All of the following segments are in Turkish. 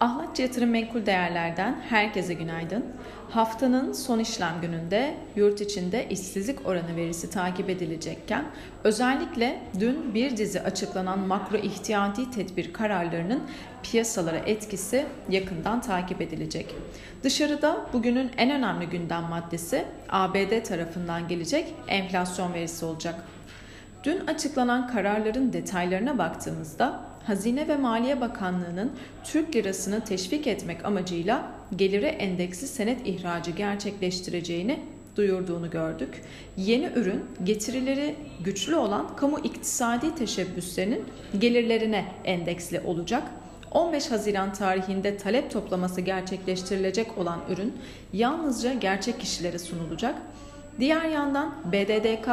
Ahlatçı Yatırım Menkul Değerler'den herkese günaydın. Haftanın son işlem gününde yurt içinde işsizlik oranı verisi takip edilecekken özellikle dün bir dizi açıklanan makro ihtiyati tedbir kararlarının piyasalara etkisi yakından takip edilecek. Dışarıda bugünün en önemli gündem maddesi ABD tarafından gelecek enflasyon verisi olacak. Dün açıklanan kararların detaylarına baktığımızda Hazine ve Maliye Bakanlığı'nın Türk lirasını teşvik etmek amacıyla geliri endeksi senet ihracı gerçekleştireceğini duyurduğunu gördük. Yeni ürün getirileri güçlü olan kamu iktisadi teşebbüslerinin gelirlerine endeksli olacak. 15 Haziran tarihinde talep toplaması gerçekleştirilecek olan ürün yalnızca gerçek kişilere sunulacak. Diğer yandan BDDK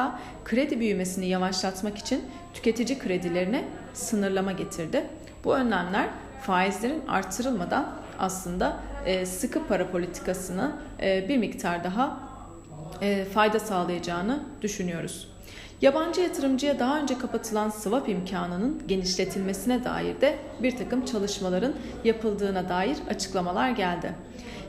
kredi büyümesini yavaşlatmak için tüketici kredilerine sınırlama getirdi. Bu önlemler faizlerin artırılmadan aslında e, sıkı para politikasını e, bir miktar daha e, fayda sağlayacağını düşünüyoruz. Yabancı yatırımcıya daha önce kapatılan swap imkanının genişletilmesine dair de bir takım çalışmaların yapıldığına dair açıklamalar geldi.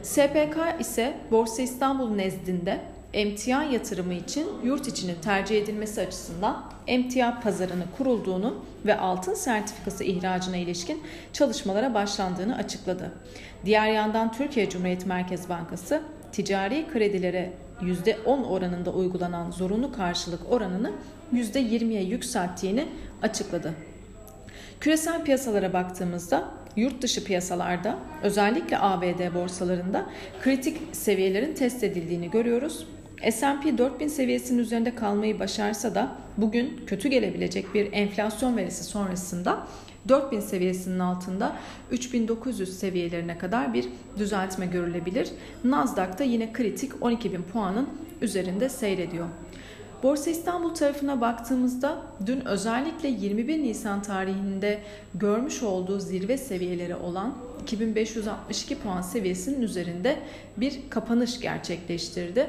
SPK ise Borsa İstanbul nezdinde emtia yatırımı için yurt içinin tercih edilmesi açısından emtia pazarını kurulduğunu ve altın sertifikası ihracına ilişkin çalışmalara başlandığını açıkladı. Diğer yandan Türkiye Cumhuriyet Merkez Bankası ticari kredilere %10 oranında uygulanan zorunlu karşılık oranını %20'ye yükselttiğini açıkladı. Küresel piyasalara baktığımızda yurt dışı piyasalarda özellikle ABD borsalarında kritik seviyelerin test edildiğini görüyoruz. S&P 4000 seviyesinin üzerinde kalmayı başarsa da bugün kötü gelebilecek bir enflasyon verisi sonrasında 4000 seviyesinin altında 3900 seviyelerine kadar bir düzeltme görülebilir. Nasdaq'ta yine kritik 12000 puanın üzerinde seyrediyor. Borsa İstanbul tarafına baktığımızda dün özellikle 21 Nisan tarihinde görmüş olduğu zirve seviyeleri olan 2562 puan seviyesinin üzerinde bir kapanış gerçekleştirdi.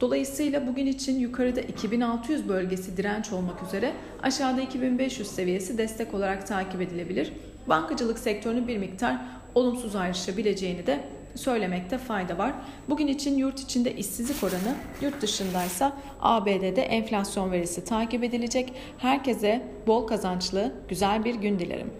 Dolayısıyla bugün için yukarıda 2600 bölgesi direnç olmak üzere aşağıda 2500 seviyesi destek olarak takip edilebilir. Bankacılık sektörünün bir miktar olumsuz ayrışabileceğini de söylemekte fayda var. Bugün için yurt içinde işsizlik oranı, yurt dışındaysa ABD'de enflasyon verisi takip edilecek. Herkese bol kazançlı, güzel bir gün dilerim.